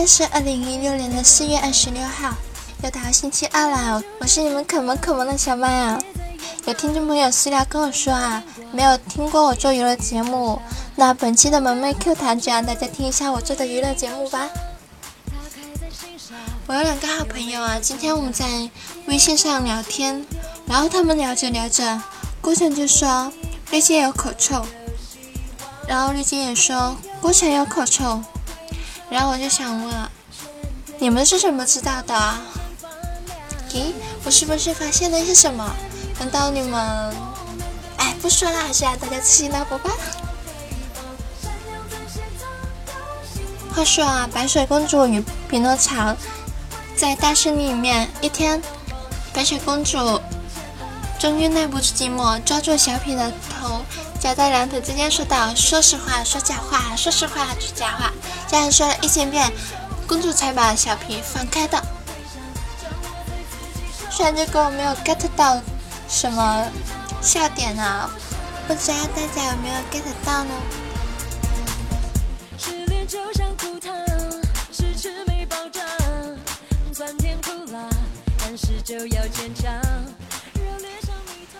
天是二零一六年的四月二十六号，又到星期二了。我是你们可萌可萌的小麦啊。有听众朋友私聊跟我说啊，没有听过我做娱乐节目。那本期的萌妹 Q 弹就让大家听一下我做的娱乐节目吧。我有两个好朋友啊，今天我们在微信上聊天，然后他们聊着聊着，郭晨就说绿姐有口臭，然后绿姐也说郭晨有口臭。然后我就想问，你们是怎么知道的？咦，我是不是发现了一些什么？难道你们……哎，不说了，还是让大家自行脑补吧。话说啊，白雪公主与匹诺曹在大森林里面，一天，白雪公主终于耐不住寂寞，抓住小品的头。夹在两腿之间说道：“说实话，说假话，说实话，说假话。”这样说了一千遍，公主才把小皮放开的。虽然这个没有 get 到什么笑点啊，不知道大家有没有 get 到呢？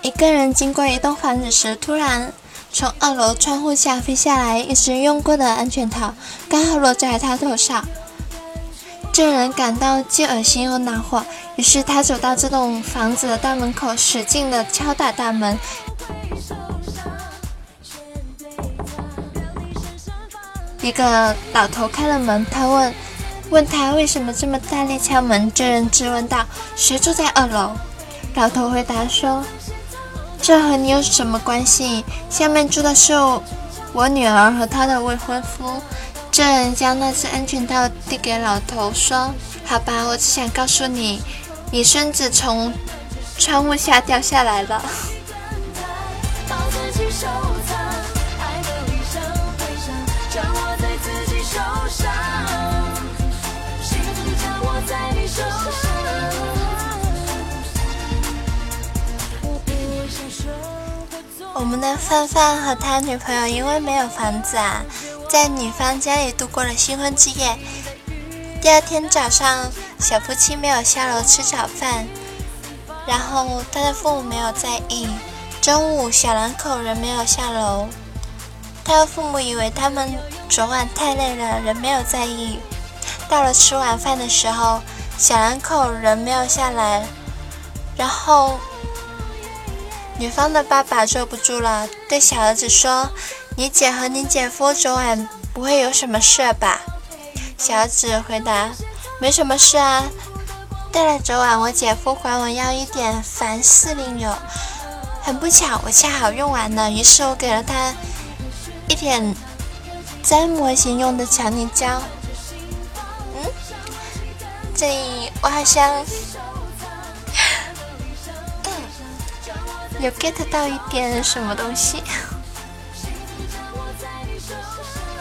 一个人经过一栋房子时，突然。从二楼窗户下飞下来一只用过的安全套，刚好落在他头上。这人感到既恶心又恼火，于是他走到这栋房子的大门口，使劲地敲打大门。一个老头开了门，他问：“问他为什么这么大力敲门？”这人质问道：“谁住在二楼？”老头回答说。这和你有什么关系？下面住的是我女儿和她的未婚夫。这人将那只安全套递给老头，说：“好吧，我只想告诉你，你孙子从窗户下掉下来了。”我们的范范和他女朋友因为没有房子啊，在女方家里度过了新婚之夜。第二天早上，小夫妻没有下楼吃早饭，然后他的父母没有在意。中午，小两口仍没有下楼，他的父母以为他们昨晚太累了，仍没有在意。到了吃晚饭的时候，小两口仍没有下来，然后。女方的爸爸坐不住了，对小儿子说：“你姐和你姐夫昨晚不会有什么事吧？”小儿子回答：“没什么事啊。对了，昨晚我姐夫管我要一点凡士林油，很不巧，我恰好用完了，于是我给了他一点粘模型用的强力胶。嗯，这里我好像……”有 get 到一点什么东西？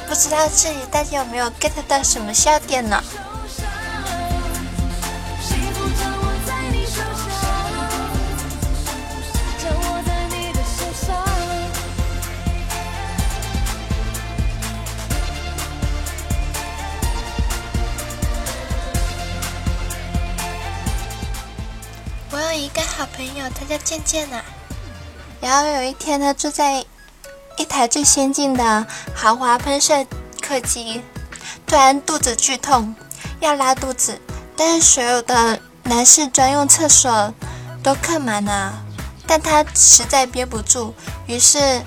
不知道这里大家有没有 get 到什么笑点呢？我有一个好朋友，他叫健健啊。然后有一天，他坐在一台最先进的豪华喷射客机，突然肚子剧痛，要拉肚子，但是所有的男士专用厕所都客满了，但他实在憋不住，于是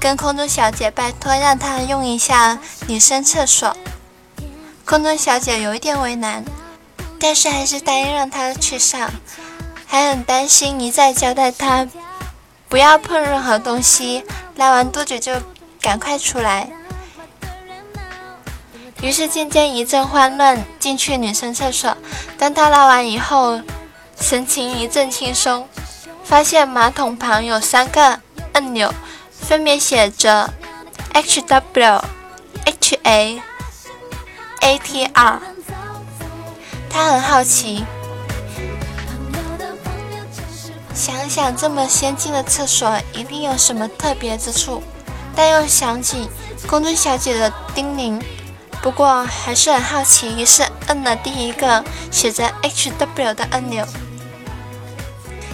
跟空中小姐拜托让他用一下女生厕所。空中小姐有一点为难，但是还是答应让他去上，还很担心一再交代他。不要碰任何东西，拉完肚子就赶快出来。于是渐渐一阵慌乱，进去女生厕所。当他拉完以后，神情一阵轻松，发现马桶旁有三个按钮，分别写着 H W H A A T R。他很好奇。想想这么先进的厕所一定有什么特别之处，但又想起公主小姐的叮咛，不过还是很好奇，于是摁了第一个写着 HW 的按钮。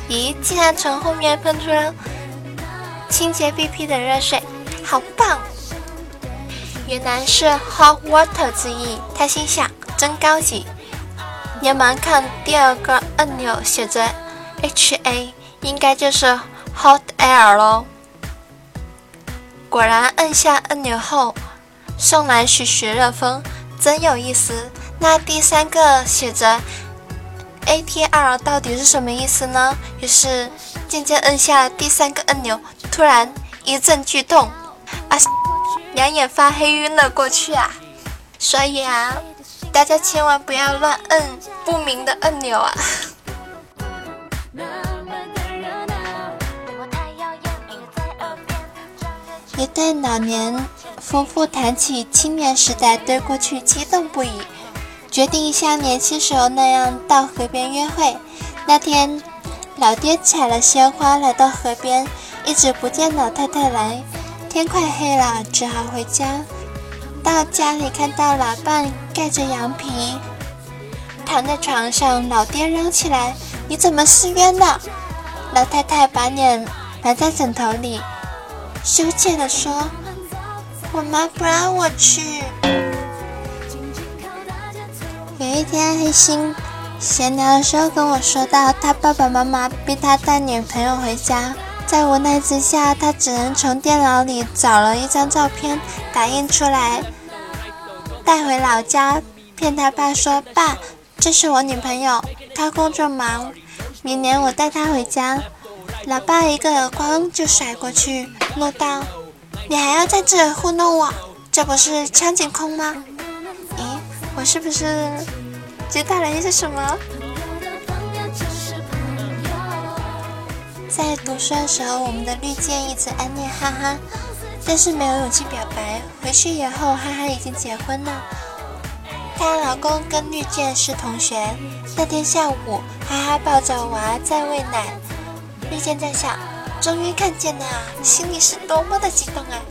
咦，竟然从后面喷出了清洁 BP 的热水，好棒！原来是 hot water 之意，他心想真高级。连忙看第二个按钮，写着 HA，应该就是 hot air 咯。果然，按下按钮后，送来徐徐热风，真有意思。那第三个写着 ATR 到底是什么意思呢？于是渐渐按下第三个按钮，突然一阵剧痛，啊，两眼发黑，晕了过去啊！所以啊，大家千万不要乱摁不明的按钮啊！一对老年夫妇谈起青年时代对过去激动不已，决定像年轻时候那样到河边约会。那天，老爹采了鲜花来到河边，一直不见老太太来。天快黑了，只好回家。到家里看到老伴盖着羊皮躺在床上，老爹嚷起来：“你怎么失约了？”老太太把脸埋在枕头里。羞怯地说：“我妈不让我去。”有一天，黑心闲聊的时候跟我说到，他爸爸妈妈逼他带女朋友回家，在无奈之下，他只能从电脑里找了一张照片打印出来，带回老家，骗他爸说：“爸，这是我女朋友，她工作忙，明年我带她回家。”老爸一个耳光就甩过去，怒道：“你还要在这里糊弄我？这不是枪井空吗？”咦，我是不是接到了一些什么？在读书的时候，我们的绿箭一直暗恋哈哈，但是没有勇气表白。回去以后，哈哈已经结婚了，她老公跟绿箭是同学。那天下午，哈哈抱着娃在喂奶。绿箭在想，终于看见了，心里是多么的激动啊！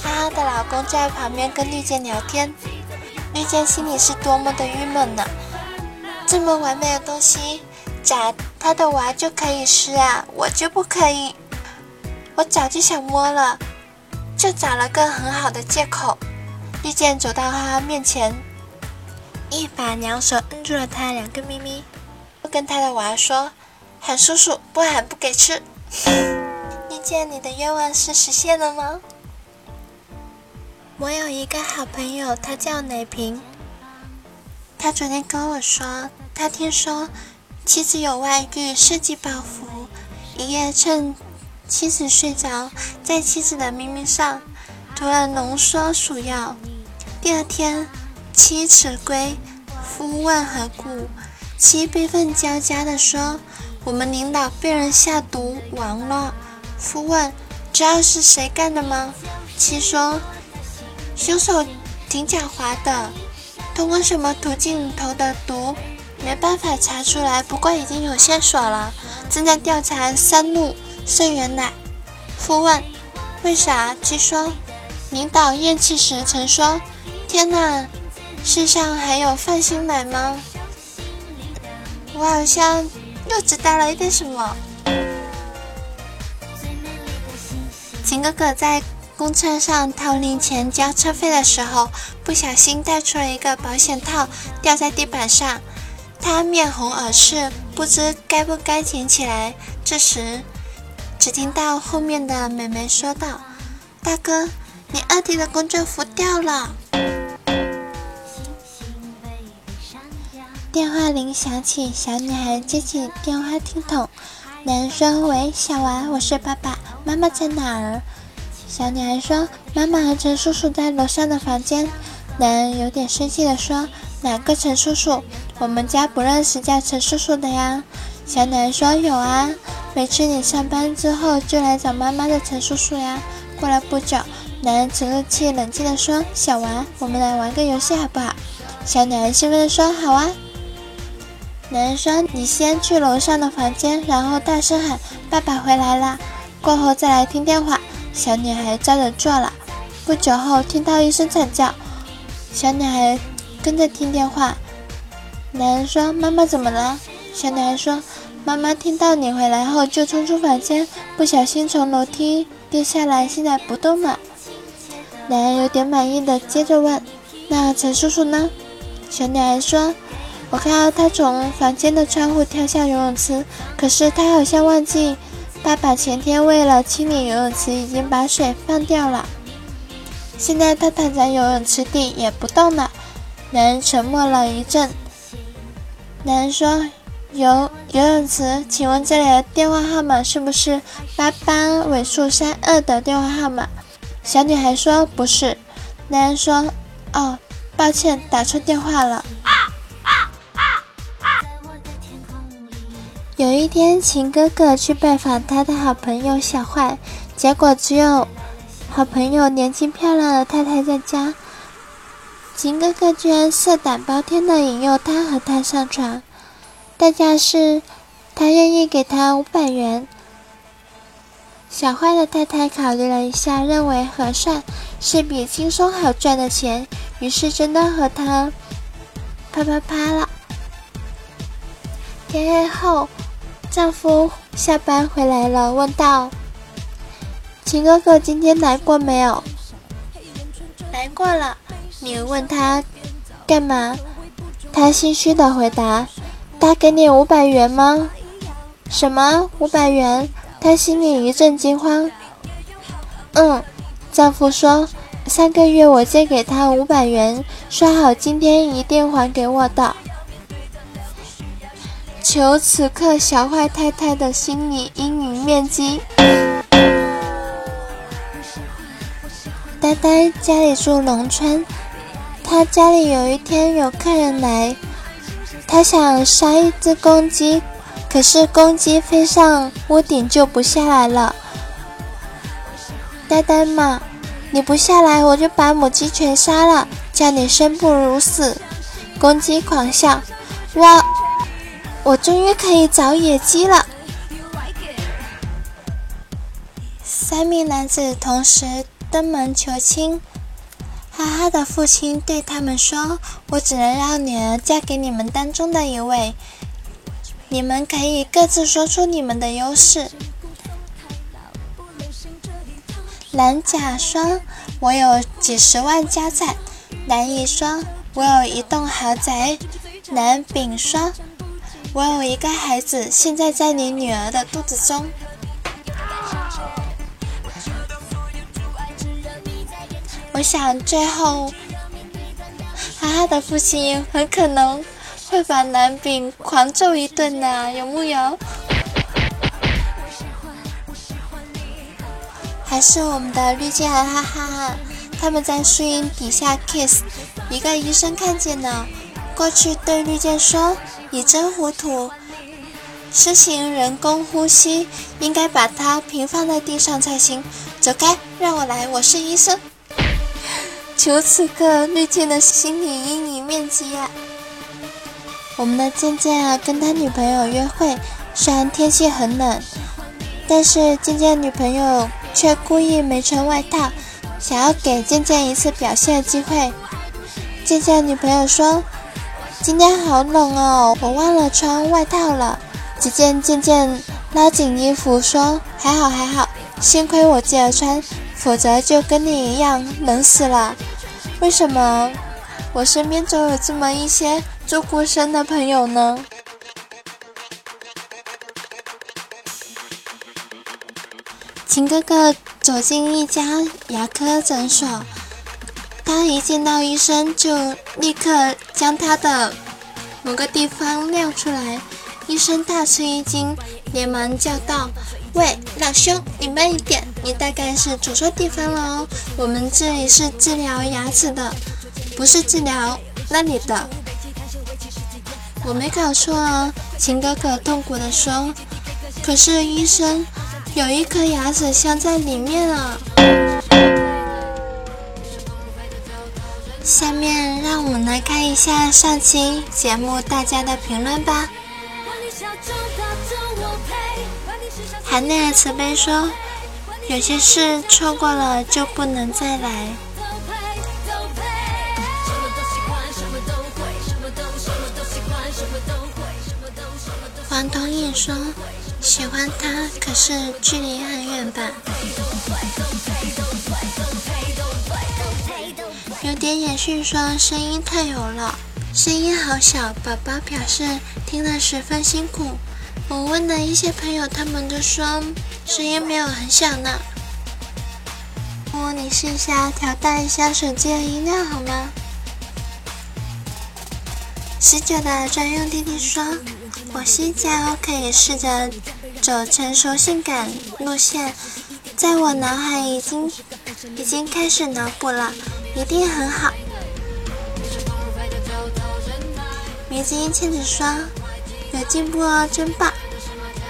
哈哈的老公在旁边跟绿箭聊天，绿箭心里是多么的郁闷呢？这么完美的东西，咋他的娃就可以吃啊，我就不可以？我早就想摸了，就找了个很好的借口。绿箭走到哈哈面前，一把两手摁住了他两个咪咪，跟他的娃说。喊叔叔，不喊不给吃。遇见你的愿望是实现了吗？我有一个好朋友，他叫奶瓶。他昨天跟我说，他听说妻子有外遇，设计报复，一夜趁妻子睡着，在妻子的咪咪上涂了浓缩鼠药。第二天，妻迟归，夫问何故，妻悲愤交加地说。我们领导被人下毒亡了。夫问：“知道是谁干的吗？”妻说：“凶手挺狡猾的，通过什么途径投的毒，没办法查出来。不过已经有线索了，正在调查三鹿圣元奶。”夫问：“为啥？”妻说：“领导咽气时曾说：‘天哪，世上还有放心奶吗？’我好像……”又知道了一点什么？秦哥哥在公车上掏零钱交车费的时候，不小心带出了一个保险套，掉在地板上。他面红耳赤，不知该不该捡起来。这时，只听到后面的美眉说道：“大哥，你二弟的工作服掉了。”电话铃响起，小女孩接起电话听筒。男人说：“喂，小娃，我是爸爸，妈妈在哪儿？”小女孩说：“妈妈和陈叔叔在楼上的房间。”男人有点生气地说：“哪个陈叔叔？我们家不认识叫陈叔叔的呀。”小女孩说：“有啊，每次你上班之后就来找妈妈的陈叔叔呀。”过了不久，男人沉了气，冷静地说：“小娃，我们来玩个游戏好不好？”小女孩兴奋地说：“好啊。”男人说：“你先去楼上的房间，然后大声喊‘爸爸回来啦’，过后再来听电话。”小女孩照着做了。不久后，听到一声惨叫，小女孩跟着听电话。男人说：“妈妈怎么了？”小女孩说：“妈妈听到你回来后就冲出房间，不小心从楼梯跌下来，现在不动了。”男人有点满意的接着问：“那陈叔叔呢？”小女孩说：“我看到他从房间的窗户跳下游泳池，可是他好像忘记，爸爸前天为了清理游泳池已经把水放掉了。现在他躺在游泳池底也不动了。”男人沉默了一阵。男人说：“游游泳池，请问这里的电话号码是不是八八尾数三二的电话号码？”小女孩说：“不是。”男人说：“哦，抱歉，打错电话了。”有一天，秦哥哥去拜访他的好朋友小坏，结果只有好朋友年轻漂亮的太太在家。秦哥哥居然色胆包天的引诱他和他上床，代价是，他愿意给他五百元。小坏的太太考虑了一下，认为合算，是笔轻松好赚的钱，于是真的和他啪啪啪了。天黑后，丈夫下班回来了，问道：“秦哥哥今天来过没有？”“来过了。”你问他干嘛？他心虚的回答：“他给你五百元吗？”“什么五百元？”他心里一阵惊慌。“嗯。”丈夫说：“上个月我借给他五百元，说好今天一定还给我的。”求此刻小坏太太的心理阴影面积。呆呆家里住农村。他家里有一天有客人来，他想杀一只公鸡，可是公鸡飞上屋顶就不下来了。呆呆嘛，你不下来，我就把母鸡全杀了，叫你生不如死。公鸡狂笑，我我终于可以找野鸡了。三名男子同时登门求亲。哈哈的父亲对他们说：“我只能让女儿嫁给你们当中的一位，你们可以各自说出你们的优势。”男甲说：“我有几十万家产。”男乙说：“我有一栋豪宅。”男丙说：“我有一个孩子，现在在你女儿的肚子中。”我想，最后哈哈的父亲很可能会把男丙狂揍一顿呢，有木有？还是我们的绿箭哈哈哈，他们在树荫底下 kiss，一个医生看见了，过去对绿箭说：“你真糊涂，实行人工呼吸，应该把它平放在地上才行。走开，让我来，我是医生。”求此刻绿箭的心理阴影面积啊！我们的渐渐啊，跟他女朋友约会，虽然天气很冷，但是渐渐女朋友却故意没穿外套，想要给渐渐一次表现的机会。渐渐女朋友说：“今天好冷哦，我忘了穿外套了。”只见渐渐拉紧衣服说：“还好还好，幸亏我记得穿，否则就跟你一样冷死了。”为什么我身边总有这么一些做过生的朋友呢？秦哥哥走进一家牙科诊所，他一见到医生就立刻将他的某个地方亮出来，医生大吃一惊，连忙叫道。喂，老兄，你慢一点，你大概是走错地方了哦。我们这里是治疗牙齿的，不是治疗那里的。我没搞错啊，秦哥哥痛苦地说。可是医生，有一颗牙齿镶在里面啊。下面让我们来看一下上期节目大家的评论吧。含泪的慈悲说，有些事错过了就不能再来。王童影说，喜欢他可是距离很远吧。有点眼训说声音太油了，声音好小。宝宝表示听了十分辛苦。我问了一些朋友，他们都说声音没有很小呢。我你试一下调大一下手机的音量好吗？十九的专用弟弟说：“我新加可以试着走成熟性感路线，在我脑海已经已经开始脑补了，一定很好。”迷之音倩子说：“有进步哦，真棒！”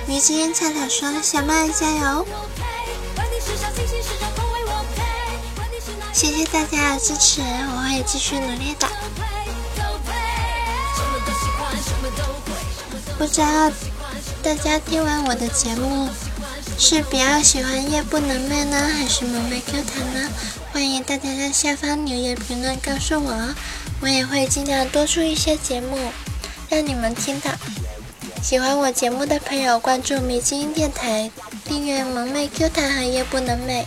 迷之音恰恰说：“小麦加油！”谢谢大家的支持，我会继续努力的。不知道大家听完我的节目是比较喜欢夜不能寐呢，还是萌妹 Q 弹呢？欢迎大家在下方留言评论告诉我，我也会尽量多出一些节目让你们听到。喜欢我节目的朋友，关注迷之音电台，订阅萌妹 Q 弹和夜不能寐。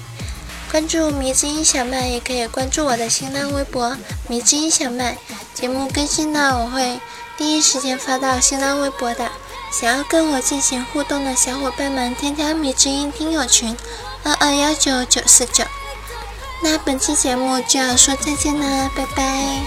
关注迷之音小麦，也可以关注我的新浪微博迷之音小麦。节目更新了，我会第一时间发到新浪微博的。想要跟我进行互动的小伙伴们，添加迷之音听友群二二幺九九四九。那本期节目就要说再见啦，拜拜。